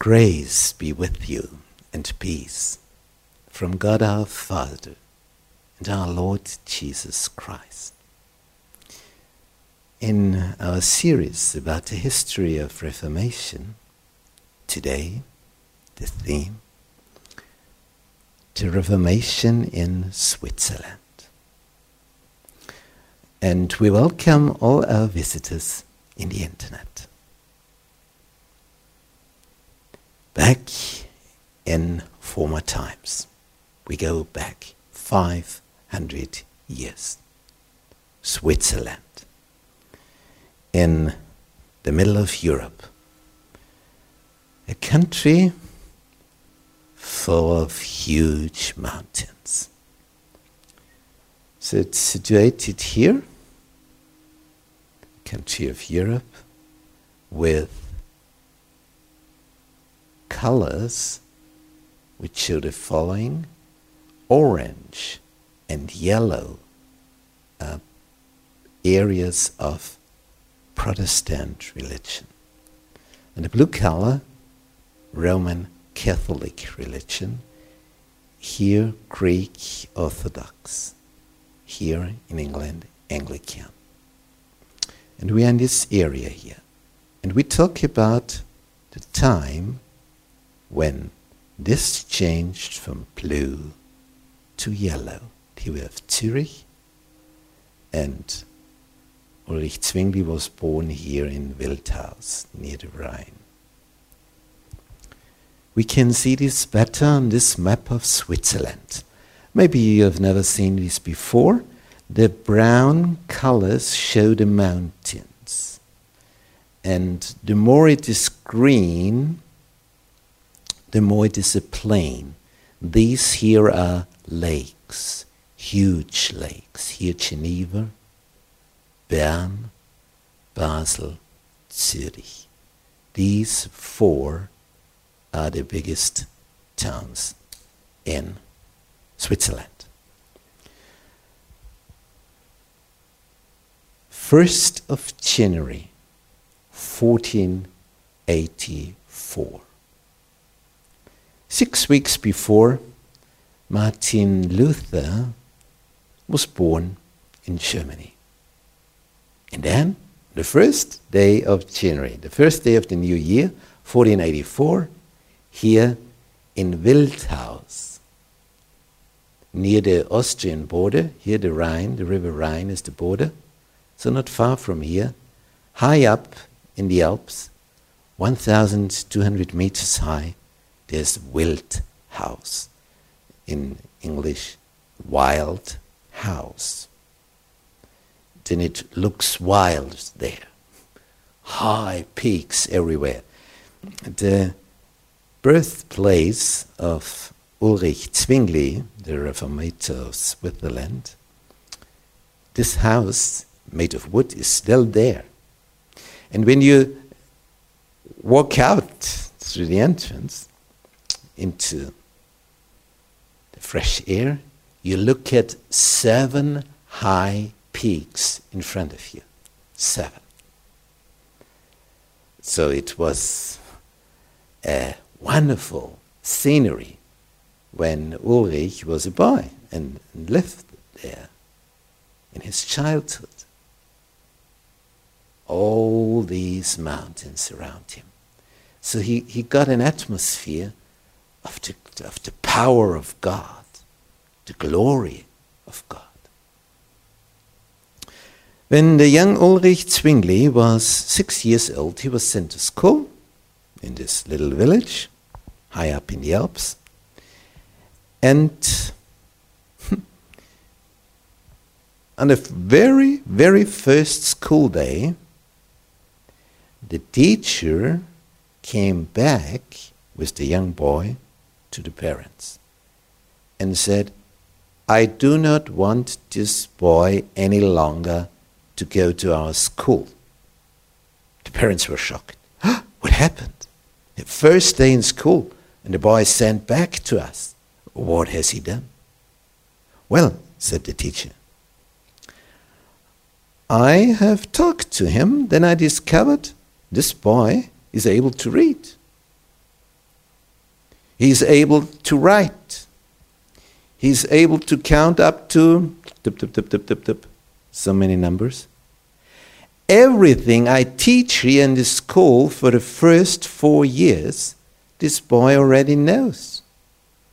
Grace be with you and peace from God our Father and our Lord Jesus Christ. In our series about the history of Reformation, today the theme the Reformation in Switzerland. And we welcome all our visitors in the internet. Back in former times, we go back 500 years. Switzerland, in the middle of Europe, a country full of huge mountains. So it's situated here, country of Europe, with colors which show the following orange and yellow uh, areas of Protestant religion. And the blue color, Roman Catholic religion. Here, Greek Orthodox. Here in England, Anglican. And we are in this area here. And we talk about the time when this changed from blue to yellow. Here we have Zurich, and Ulrich Zwingli was born here in Wildhaus, near the Rhine. We can see this better on this map of Switzerland. Maybe you have never seen this before. The brown colors show the mountains. And the more it is green, the more it is a plain. These here are lakes, huge lakes. Here Geneva, Bern, Basel, Zurich. These four are the biggest towns in Switzerland. First of January, 1484. Six weeks before, Martin Luther was born in Germany. And then, the first day of January, the first day of the new year, 1484, here in Wildhaus, near the Austrian border, here the Rhine, the river Rhine is the border, so not far from here, high up in the Alps, 1,200 meters high, there's Wild House. In English, wild house. Then it looks wild there. High peaks everywhere. The birthplace of Ulrich Zwingli, the reformator of Switzerland, this house made of wood is still there. And when you walk out through the entrance, into the fresh air, you look at seven high peaks in front of you. Seven. So it was a wonderful scenery when Ulrich was a boy and lived there in his childhood. All these mountains around him. So he, he got an atmosphere of the, of the power of God, the glory of God. When the young Ulrich Zwingli was six years old, he was sent to school in this little village high up in the Alps. And on the very, very first school day, the teacher came back with the young boy to the parents and said, I do not want this boy any longer to go to our school. The parents were shocked. what happened? The first day in school, and the boy is sent back to us. What has he done? Well, said the teacher, I have talked to him, then I discovered this boy is able to read. He's able to write. He's able to count up to so many numbers. Everything I teach here in the school for the first four years, this boy already knows.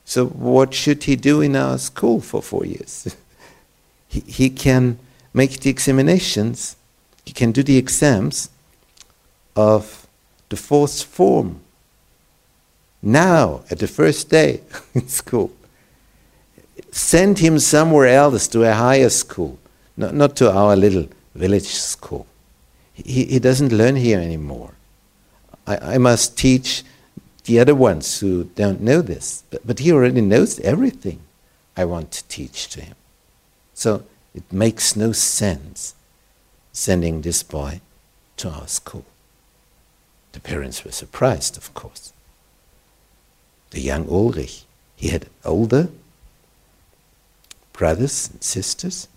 So, what should he do in our school for four years? he, he can make the examinations, he can do the exams of the fourth form now at the first day in school. Send him somewhere else to a higher school, not, not to our little village school. He, he doesn't learn here anymore. I, I must teach the other ones who don't know this, but, but he already knows everything I want to teach to him. So it makes no sense sending this boy to our school. The parents were surprised, of course the young Ulrich. He had older brothers and sisters,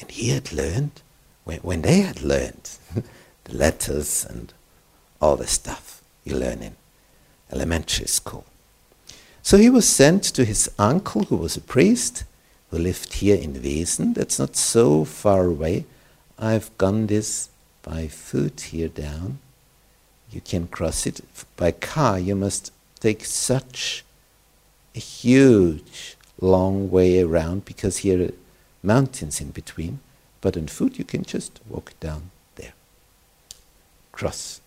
and he had learned, when, when they had learned the letters and all the stuff you learn in elementary school. So he was sent to his uncle, who was a priest, who lived here in Weesen. That's not so far away. I've gone this by foot here down. You can cross it by car. You must take such a huge long way around because here are mountains in between. But on foot you can just walk down there, cross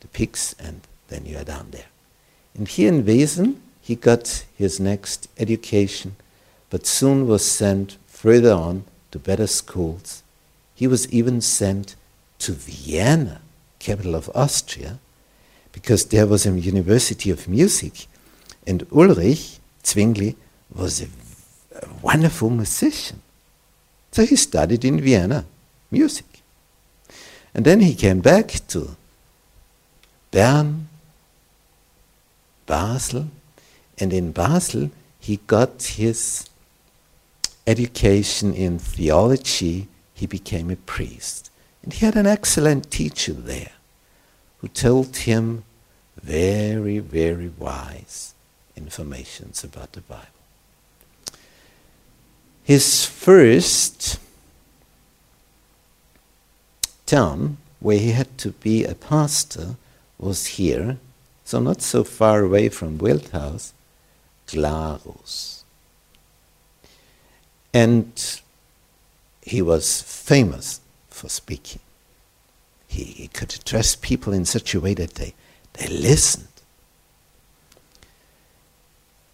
the peaks, and then you are down there. And here in Weesen, he got his next education, but soon was sent further on to better schools. He was even sent to Vienna, capital of Austria, because there was a university of music, and Ulrich Zwingli was a, a wonderful musician. So he studied in Vienna music. And then he came back to Bern, Basel, and in Basel he got his education in theology. He became a priest. And he had an excellent teacher there who told him very, very wise informations about the Bible. His first town where he had to be a pastor was here, so not so far away from Wildhaus, Glarus. And he was famous for speaking. He, he could address people in such a way that they they listened.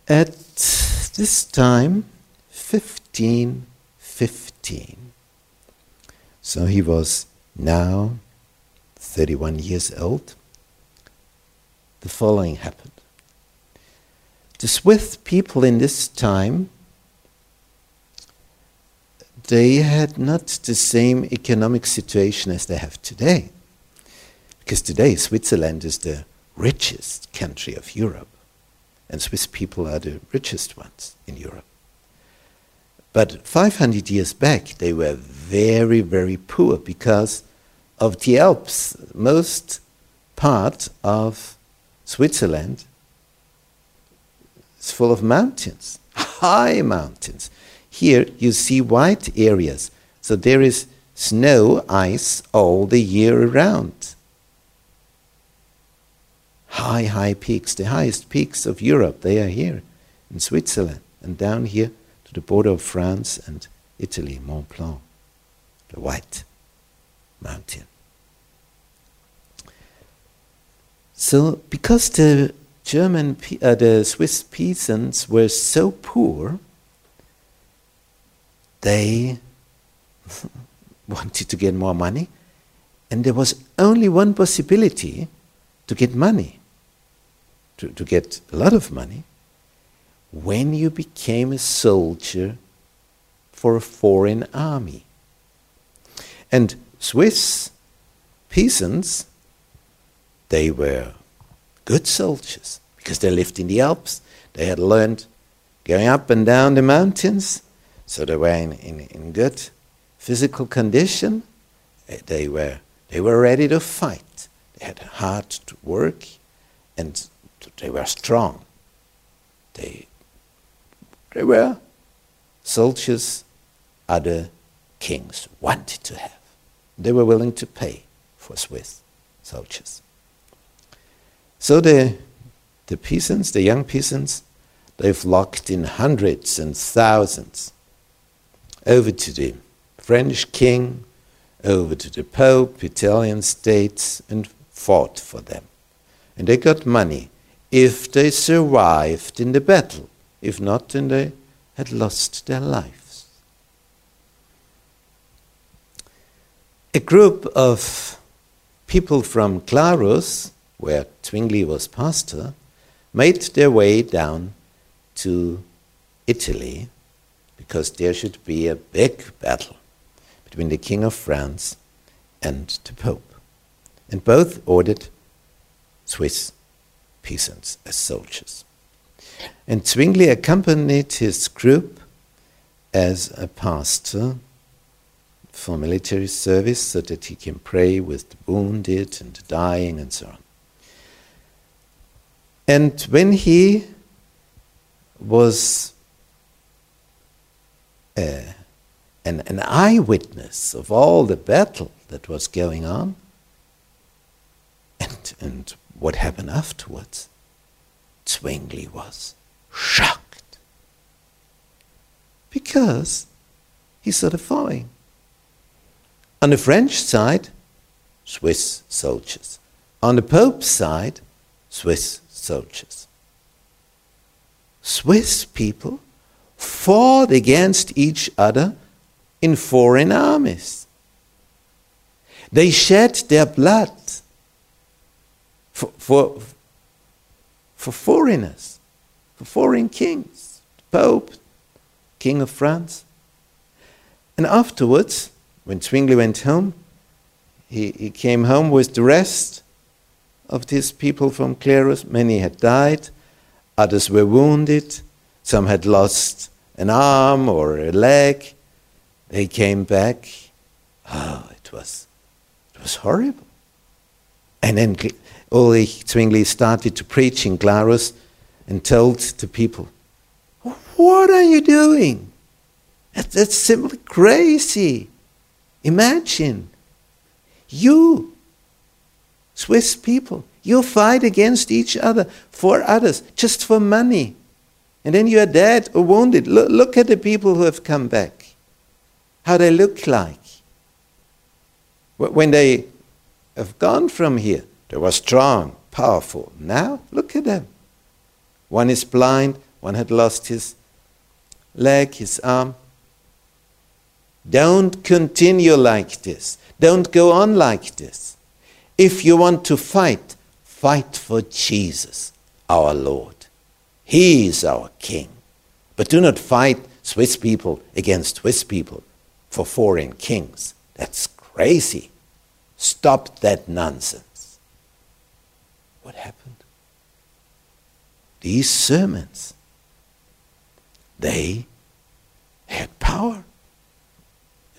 At this time, 1515, so he was now 31 years old, the following happened. The Swiss people in this time, they had not the same economic situation as they have today. Because today Switzerland is the richest country of Europe, and Swiss people are the richest ones in Europe. But 500 years back, they were very, very poor because of the Alps. Most part of Switzerland is full of mountains, high mountains. Here you see white areas, so there is snow, ice all the year around high, high peaks, the highest peaks of Europe, they are here in Switzerland and down here to the border of France and Italy, Mont Blanc, the white mountain. So, because the German, uh, the Swiss peasants were so poor, they wanted to get more money, and there was only one possibility to get money to, to get a lot of money when you became a soldier for a foreign army. And Swiss peasants, they were good soldiers because they lived in the Alps. They had learned going up and down the mountains, so they were in, in, in good physical condition. Eh, they were, they were ready to fight. They had hard work and they were strong. They, they were soldiers other kings wanted to have. They were willing to pay for Swiss soldiers. So the, the peasants, the young peasants, they flocked in hundreds and thousands over to the French king, over to the Pope, Italian states, and fought for them. And they got money if they survived in the battle. If not, then they had lost their lives. A group of people from Glarus, where Zwingli was pastor, made their way down to Italy because there should be a big battle between the King of France and the Pope. And both ordered Swiss peasants as soldiers. And Zwingli accompanied his group as a pastor for military service so that he can pray with the wounded and the dying and so on. And when he was uh, an, an eyewitness of all the battle that was going on and, and what happened afterwards, Zwingli was shocked because he saw the following. On the French side, Swiss soldiers. On the Pope's side, Swiss soldiers. Swiss people fought against each other in foreign armies. They shed their blood for, for, for foreigners, for foreign kings, Pope, King of France. And afterwards, when Zwingli went home, he, he came home with the rest of these people from Glarus. Many had died, others were wounded, some had lost an arm or a leg. They came back. Oh, it was, it was horrible. And then Ulrich Zwingli started to preach in Glarus and told the people, What are you doing? That's simply crazy. Imagine you, Swiss people, you fight against each other for others, just for money. And then you are dead or wounded. Look, look at the people who have come back, how they look like. When they have gone from here, they were strong, powerful. Now, look at them. One is blind, one had lost his leg, his arm. Don't continue like this. Don't go on like this. If you want to fight, fight for Jesus, our Lord. He is our King. But do not fight Swiss people against Swiss people for foreign kings. That's crazy. Stop that nonsense. What happened? These sermons, they had power.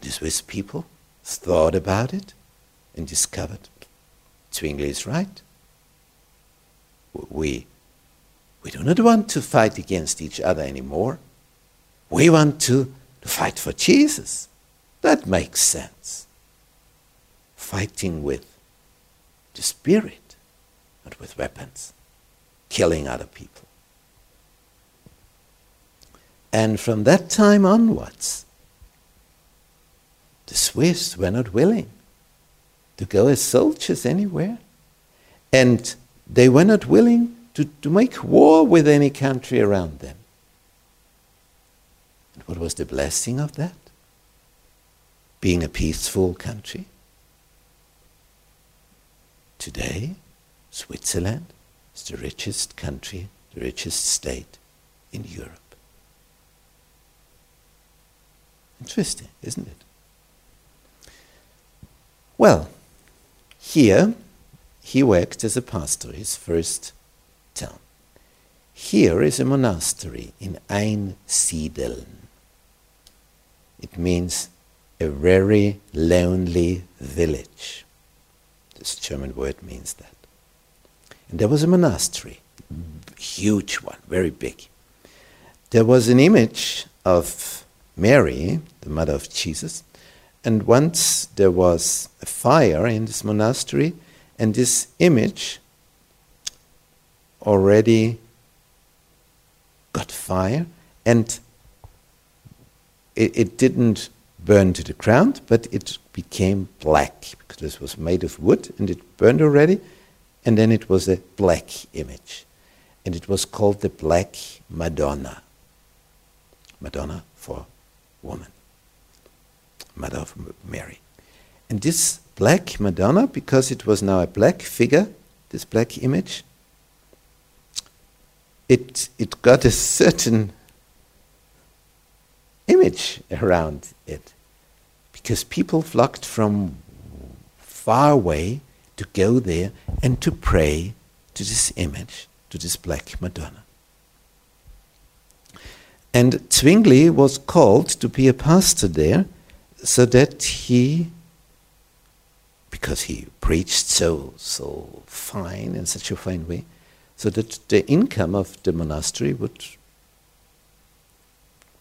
The Swiss people thought about it and discovered Zwingli is right. We, we do not want to fight against each other anymore. We want to, to fight for Jesus. That makes sense. Fighting with the Spirit, not with weapons, killing other people. And from that time onwards, the Swiss were not willing to go as soldiers anywhere. And they were not willing to, to make war with any country around them. And what was the blessing of that? Being a peaceful country. Today, Switzerland is the richest country, the richest state in Europe. Interesting, isn't it? Well, here he worked as a pastor, his first town. Here is a monastery in Einsiedeln. It means a very lonely village. This German word means that. There was a monastery, huge one, very big. There was an image of Mary, the mother of Jesus, and once there was a fire in this monastery, and this image already got fire, and it, it didn't burn to the ground, but it became black because this was made of wood and it burned already, and then it was a black image. And it was called the Black Madonna. Madonna for woman, Mother of Mary. And this black Madonna, because it was now a black figure, this black image, it, it got a certain image around it because people flocked from far away to go there and to pray to this image, to this black Madonna. And Zwingli was called to be a pastor there so that he, because he preached so, so fine, in such a fine way, so that the income of the monastery would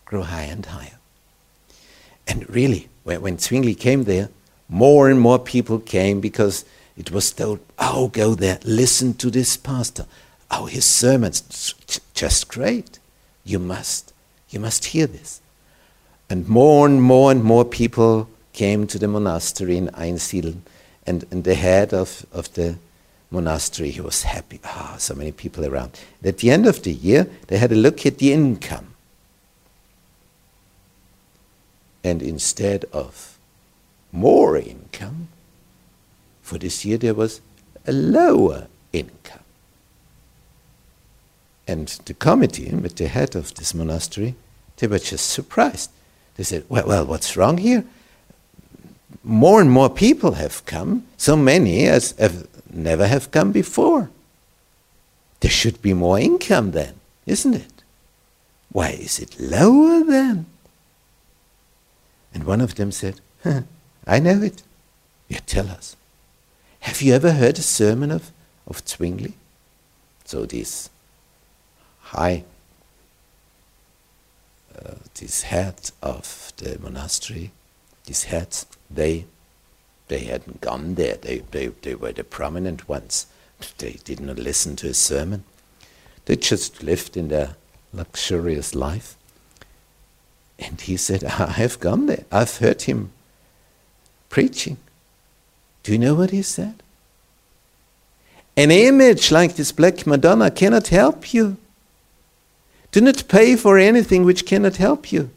grow higher and higher. And really, when, Zwingli came there, more and more people came because it was told, oh, go there, listen to this pastor. Oh, his sermons, just great. You must, you must hear this. And more and more and more people came to the monastery in Einsiedeln, and, and the head of, of the monastery, he was happy. Ah, so many people around. And at the end of the year, they had a look at the income. And instead of more income, for this year there was a lower income. And the committee, with the head of this monastery, they were just surprised. They said, well, well, what's wrong here? More and more people have come, so many as have never have come before. There should be more income then, isn't it? Why is it lower then? And one of them said, huh, I know it. You tell us. Have you ever heard a sermon of, of Zwingli? So this high, uh, these heads of the monastery, these heads, they, they hadn't gone there. They, they, they were the prominent ones. They did not listen to his sermon. They just lived in their luxurious life. And he said, I have gone there. I've heard him preaching. Do you know what he said? An image like this Black Madonna cannot help you. Do not pay for anything which cannot help you.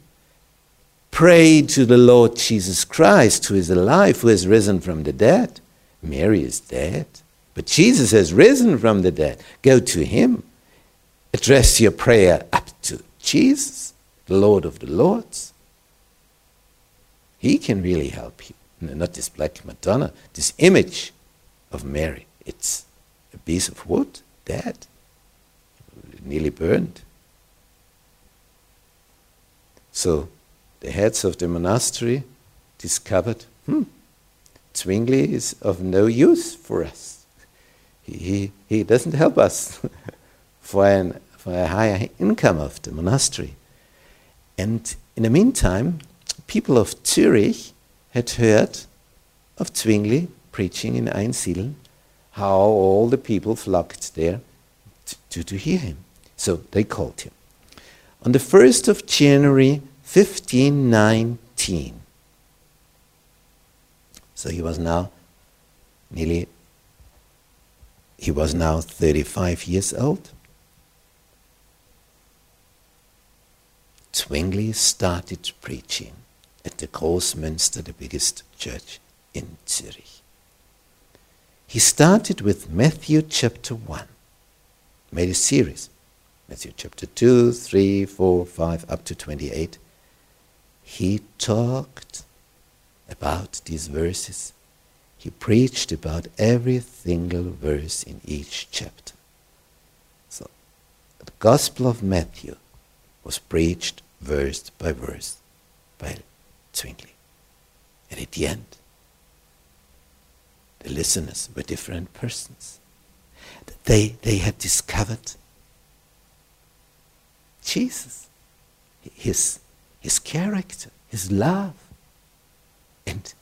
Pray to the Lord Jesus Christ, who is alive, who has risen from the dead. Mary is dead, but Jesus has risen from the dead. Go to him. Address your prayer up to Jesus the Lord of the Lords. He can really help you. Not this black Madonna, this image of Mary. It's a piece of wood, dead, nearly burned. So the heads of the monastery discovered, hmm, Zwingli is of no use for us. He, he, he doesn't help us for, an, for a higher income of the monastery. And in the meantime, people of Zurich had heard of Zwingli preaching in Einsiedeln, how all the people flocked there to, to hear him. So they called him. On the 1st of January 1519, so he was now nearly, he was now 35 years old. Zwingli started preaching at the Großmünster, the biggest church in Zurich. He started with Matthew chapter 1, made a series Matthew chapter 2, 3, 4, 5, up to 28. He talked about these verses. He preached about every single verse in each chapter. So, the Gospel of Matthew was preached verse by verse by Zwingli. And at the end, the listeners were different persons. They, they had discovered Jesus, his, his character, his love. And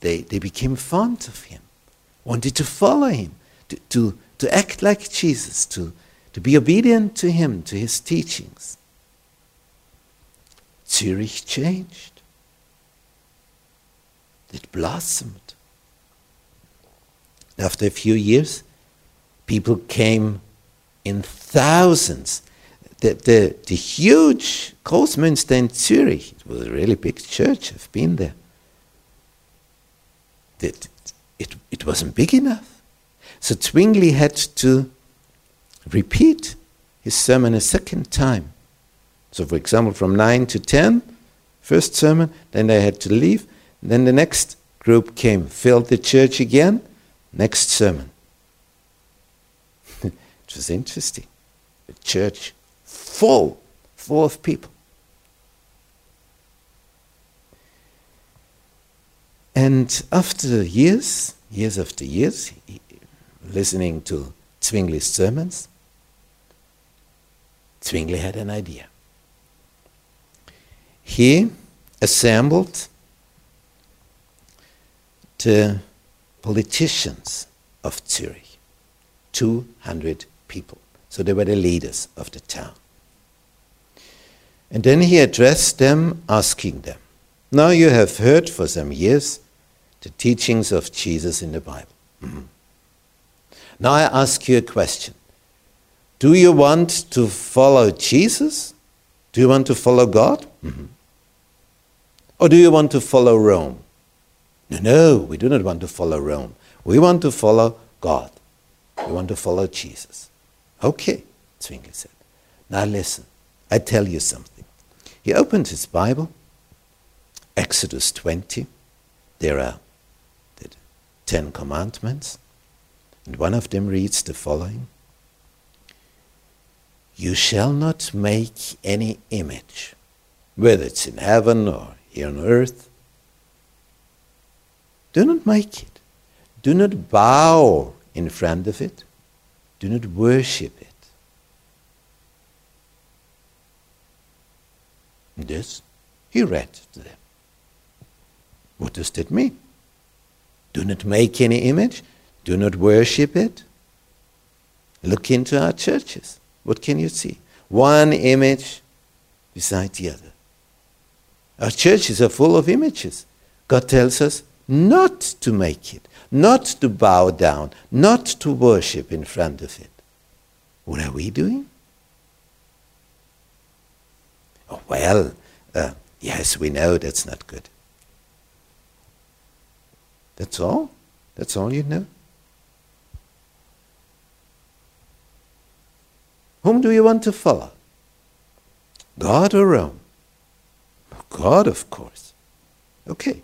they, they became fond of him, wanted to follow him, to, to, to act like Jesus, to, to be obedient to him, to his teachings. Zurich changed. It blossomed. After a few years, people came in thousands. The, the, the huge Großmünster in Zurich, it was a really big church, I've been there. It, it, it wasn't big enough. So Zwingli had to repeat his sermon a second time. So, for example, from 9 to 10, first sermon, then they had to leave. Then the next group came, filled the church again, next sermon. it was interesting. The church full, full of people. And after years, years after years, listening to Zwingli's sermons, Zwingli had an idea. He assembled the politicians of Zurich, 200 people. So they were the leaders of the town. And then he addressed them, asking them, Now you have heard for some years the teachings of Jesus in the Bible. Mm-hmm. Now I ask you a question Do you want to follow Jesus? Do you want to follow God? Mm-hmm. Or do you want to follow Rome? No, no, we do not want to follow Rome. We want to follow God. We want to follow Jesus. Okay, Zwingli said. Now listen, I tell you something. He opened his Bible, Exodus 20. There are the Ten Commandments, and one of them reads the following You shall not make any image, whether it's in heaven or here on earth. Do not make it. Do not bow in front of it. Do not worship it. This he read to them. What does that mean? Do not make any image. Do not worship it. Look into our churches. What can you see? One image beside the other. Our churches are full of images. God tells us not to make it, not to bow down, not to worship in front of it. What are we doing? Oh, well, uh, yes, we know that's not good. That's all? That's all you know? Whom do you want to follow? God or Rome? God, of course. Okay.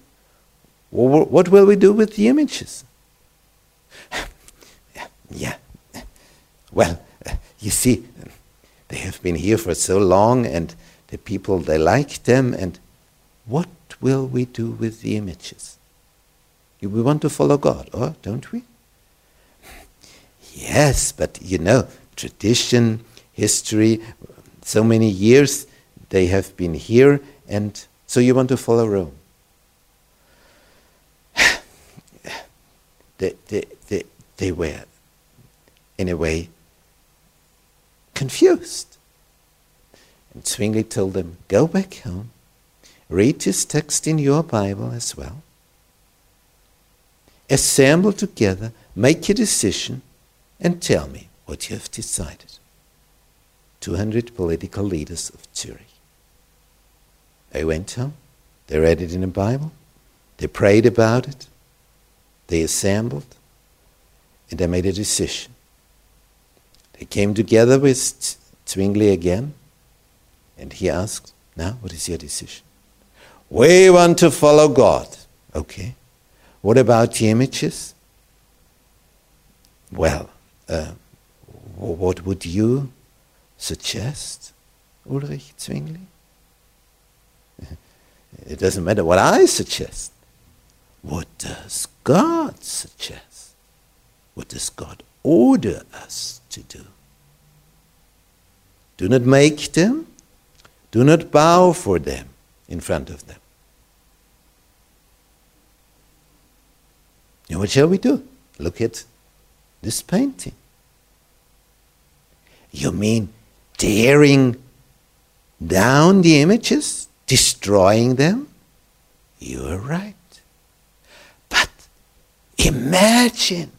What will we do with the images? yeah. Well, you see, they have been here for so long and the people, they like them. And what will we do with the images? We want to follow God, or don't we? Yes, but you know, tradition, history, so many years they have been here and so you want to follow Rome. They, they, they, they were, in a way, confused. And Zwingli told them, Go back home, read this text in your Bible as well, assemble together, make a decision, and tell me what you have decided. 200 political leaders of Zurich. They went home, they read it in the Bible, they prayed about it, they assembled, and they made a decision. They came together with Zwingli again, and he asked, Now, what is your decision? We want to follow God. Okay. What about the images? Well, uh, what would you suggest, Ulrich Zwingli? It doesn't matter what I suggest. What does God suggests? What does God order us to do? Do not make them, Do not bow for them in front of them. And what shall we do? Look at this painting. You mean tearing down the images, destroying them? You are right. Imagine,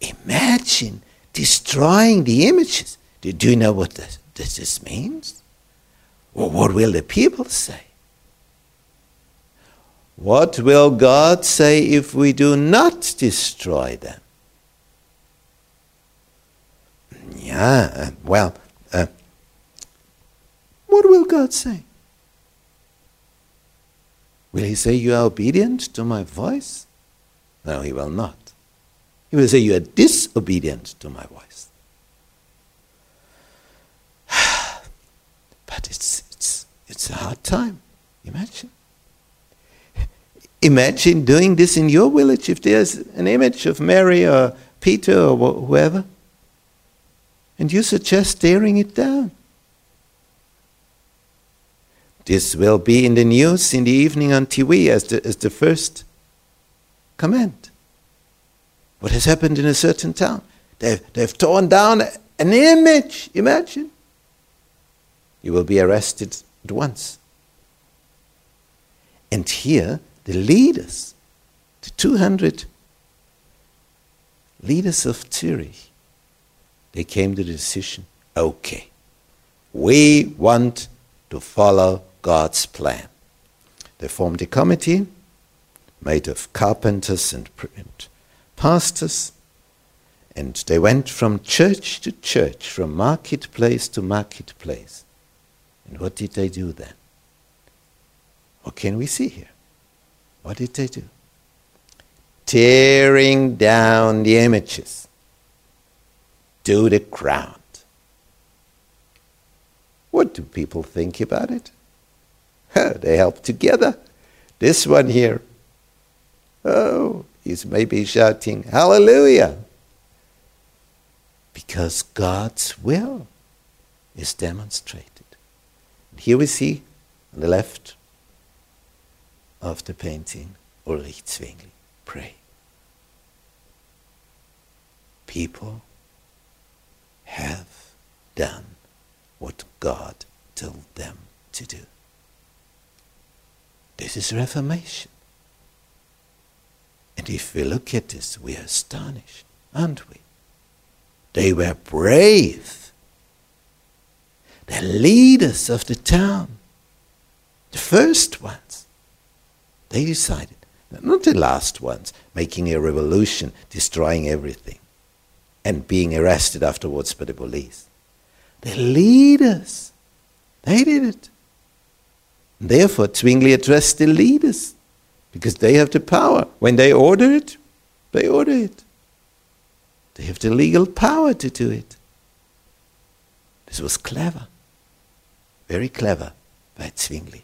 imagine destroying the images. Do, you know what this, this means? Well, what will the people say? What will God say if we do not destroy them? Yeah, well, uh, what will God say? Will He say, You are obedient to my voice? No, He will not. He will say, You are disobedient to my voice. but it's, it's, it's a hard time. Imagine. Imagine doing this in your village if there's an image of Mary or Peter or wh- whoever, and you suggest tearing it down. This will be in the news in the evening on TV as the, as the first comment. What has happened in a certain town? They've, they've torn down an image, imagine. You will be arrested at once. And here, the leaders, the 200 leaders of Zurich, they came to the decision okay, we want to follow God's plan. They formed a committee made of carpenters and, pastors, and they went from church to church, from marketplace to marketplace. And what did they do then? What can we see here? What did they do? Tearing down the images to the ground. What do people think about it? they help together. This one here, oh, he's maybe shouting, Hallelujah! Because God's will is demonstrated. Here we see on the left of the painting Ulrich Zwingli. Pray. People have done what God told them to do. This is Reformation. And if we look at this, we are astonished, aren't we? They were brave. The leaders of the town, the first ones, they decided, not the last ones, making a revolution, destroying everything, and being arrested afterwards by the police. The leaders, they did it. Therefore, Zwingli addressed the leaders because they have the power. When they order it, they order it. They have the legal power to do it. This was clever, very clever by Zwingli.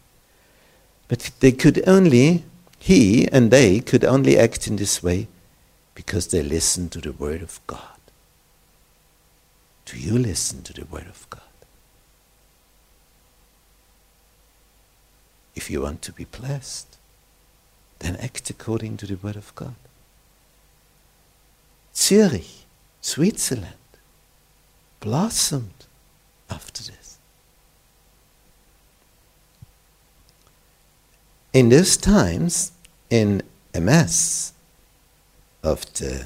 But they could only, he and they could only act in this way because they listened to the Word of God. Do you listen to the Word of God? If you want to be blessed, then act according to the Word of God. Zurich, Switzerland, blossomed after this. In those times, in a mass of the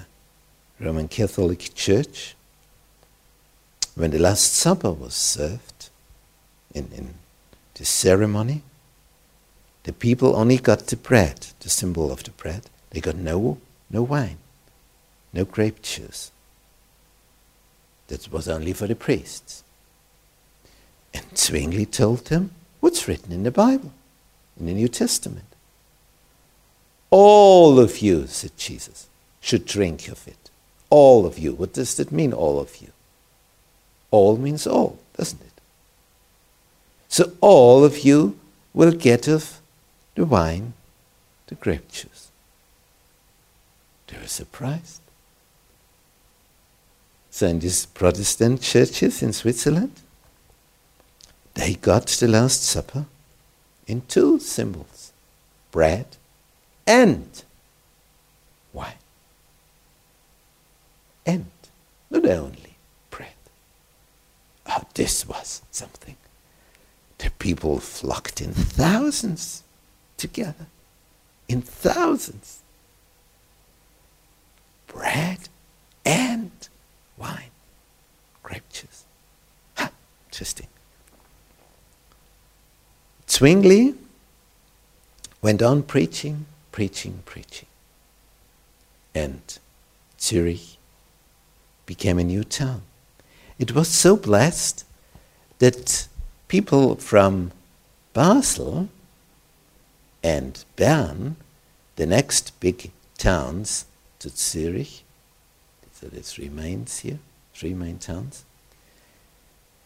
Roman Catholic Church, when the Last Supper was served in, in the ceremony, the people only got the bread, the symbol of the bread. They got no, no wine, no grape juice. That was only for the priests. And Zwingli told them what's written in the Bible in the New Testament. All of you, said Jesus, should drink of it. All of you. What does that mean, all of you? All means all, doesn't it? So all of you will get of the wine, the grape juice. They were surprised. So in these Protestant churches in Switzerland, they got the Last Supper in two symbols bread and wine. And not only bread. Oh, this was something. The people flocked in thousands together. In thousands. Bread and wine. Grape juice. Ha, interesting. Zwingli went on preaching, preaching, preaching. And Zurich became a new town. It was so blessed that people from Basel and Bern, the next big towns to Zurich, so there's three mains here, three main towns,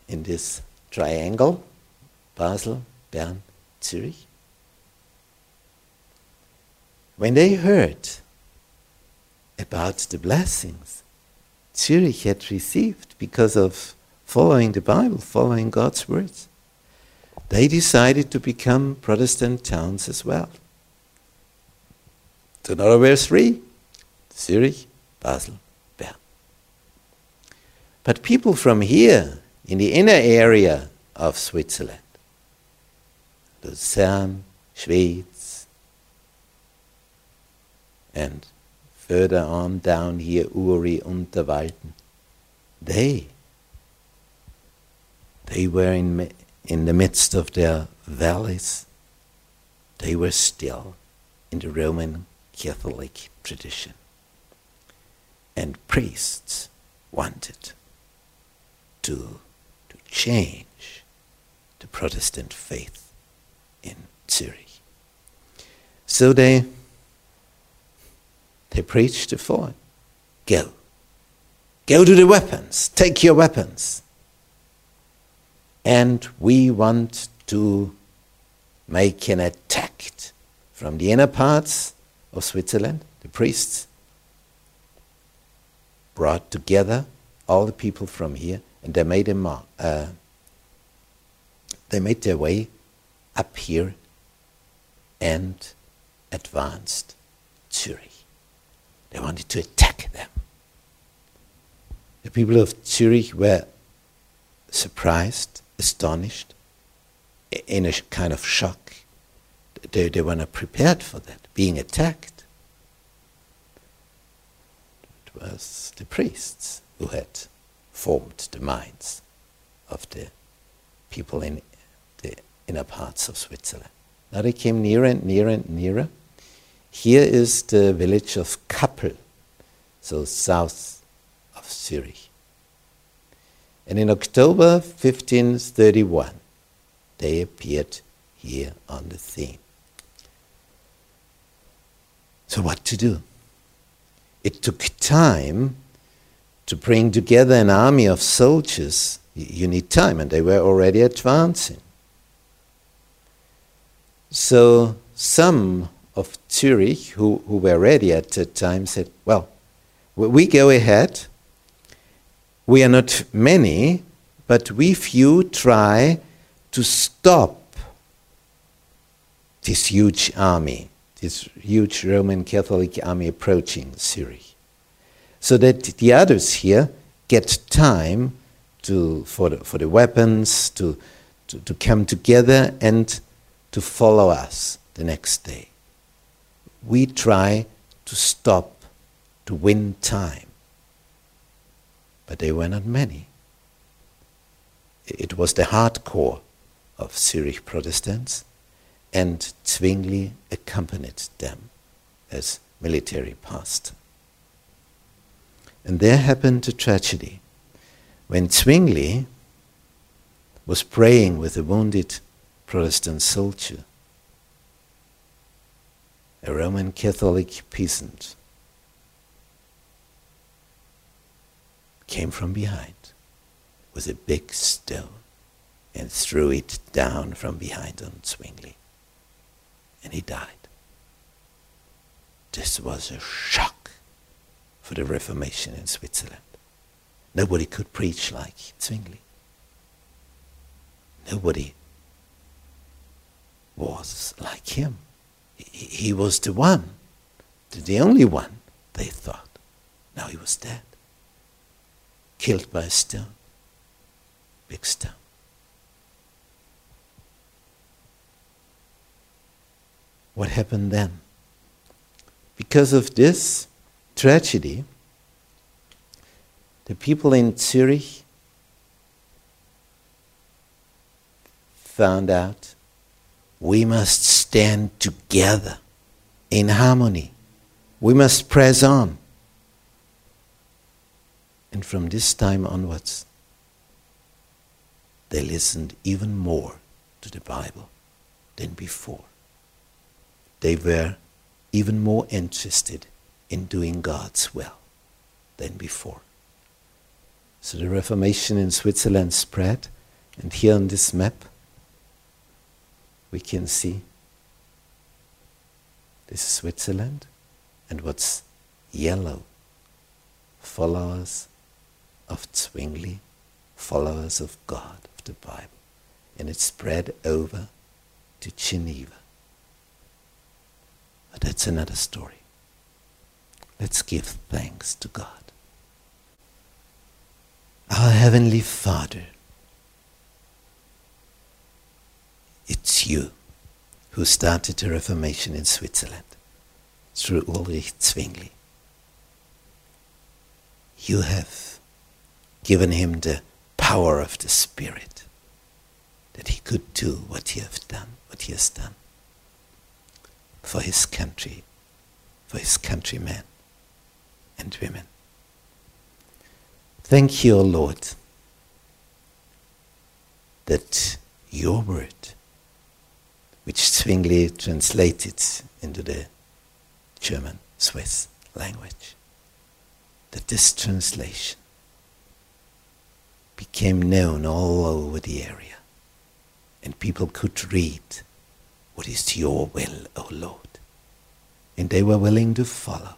in this triangle, Basel, Bern, Zurich. When they heard about the blessings Zurich had received because of following the Bible, following God's words, they decided to become Protestant towns as well. So now there were three Zurich, Basel, Bern. But people from here, in the inner area of Switzerland, Lucerne, Schwyz, and further on down here, Uri, Unterwalden, they, they were in, in the midst of their valleys. They were still in the Roman Catholic tradition. And priests wanted to, to change the Protestant faith in Zurich. So they, they preached to Ford go. Go to the weapons, take your weapons. And we want to make an attack from the inner parts of Switzerland. The priests brought together all the people from here and they made, a uh, they made their way up here and advanced Zurich. They wanted to attack them. The people of Zurich were surprised, astonished, in a kind of shock. They, they were not prepared for that, being attacked. It was the priests who had formed the minds of the people in the inner parts of Switzerland. Now they came nearer and nearer and nearer. Here is the village of Kappel, so south of Zurich. And in October 1531, they appeared here on the scene. So, what to do? It took time to bring together an army of soldiers. You need time, and they were already advancing. So some of Zurich who, who were ready at that time said, Well, we go ahead. We are not many, but we few try to stop this huge army, this huge Roman Catholic army approaching Zurich, so that the others here get time to, for, the, for the weapons, to, to, to come together and to follow us the next day. We try to stop, to win time. But they were not many. It was the hardcore of Zurich Protestants, and Zwingli accompanied them as military pastor. And there happened a tragedy. When Zwingli was praying with a wounded Protestant soldier, a Roman Catholic peasant, came from behind with a big stone and threw it down from behind on Zwingli. And he died. This was a shock for the Reformation in Switzerland. Nobody could preach like Zwingli. Nobody was like him. He, he was the one, the only one, they thought. Now he was dead, killed by a stone, big stone. What happened then? Because of this tragedy, the people in Zurich found out we must stand together in harmony. We must press on. And from this time onwards, they listened even more to the Bible than before. They were even more interested in doing God's will than before. So the Reformation in Switzerland spread, and here on this map we can see this is Switzerland, and what's yellow? Followers of Zwingli, followers of God, of the Bible. And it spread over to Geneva. But that's another story. Let's give thanks to God. Our Heavenly Father, it's you who started the Reformation in Switzerland through Ulrich Zwingli. You have given him the power of the Spirit that he could do what he has done, what he has done for his country, for his countrymen and women. Thank you, O Lord, that your word, which Zwingli translated into the German, Swiss language, that this translation became known all over the area and people could read what is to your will, O Lord? And they were willing to follow.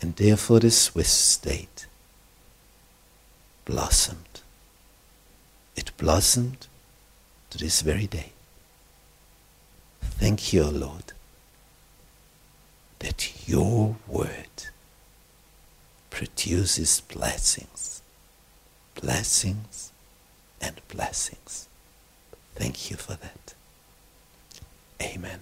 And therefore the Swiss state blossomed. It blossomed to this very day. Thank you, O Lord, that your word produces blessings, blessings, and blessings. Thank you for that. Amen.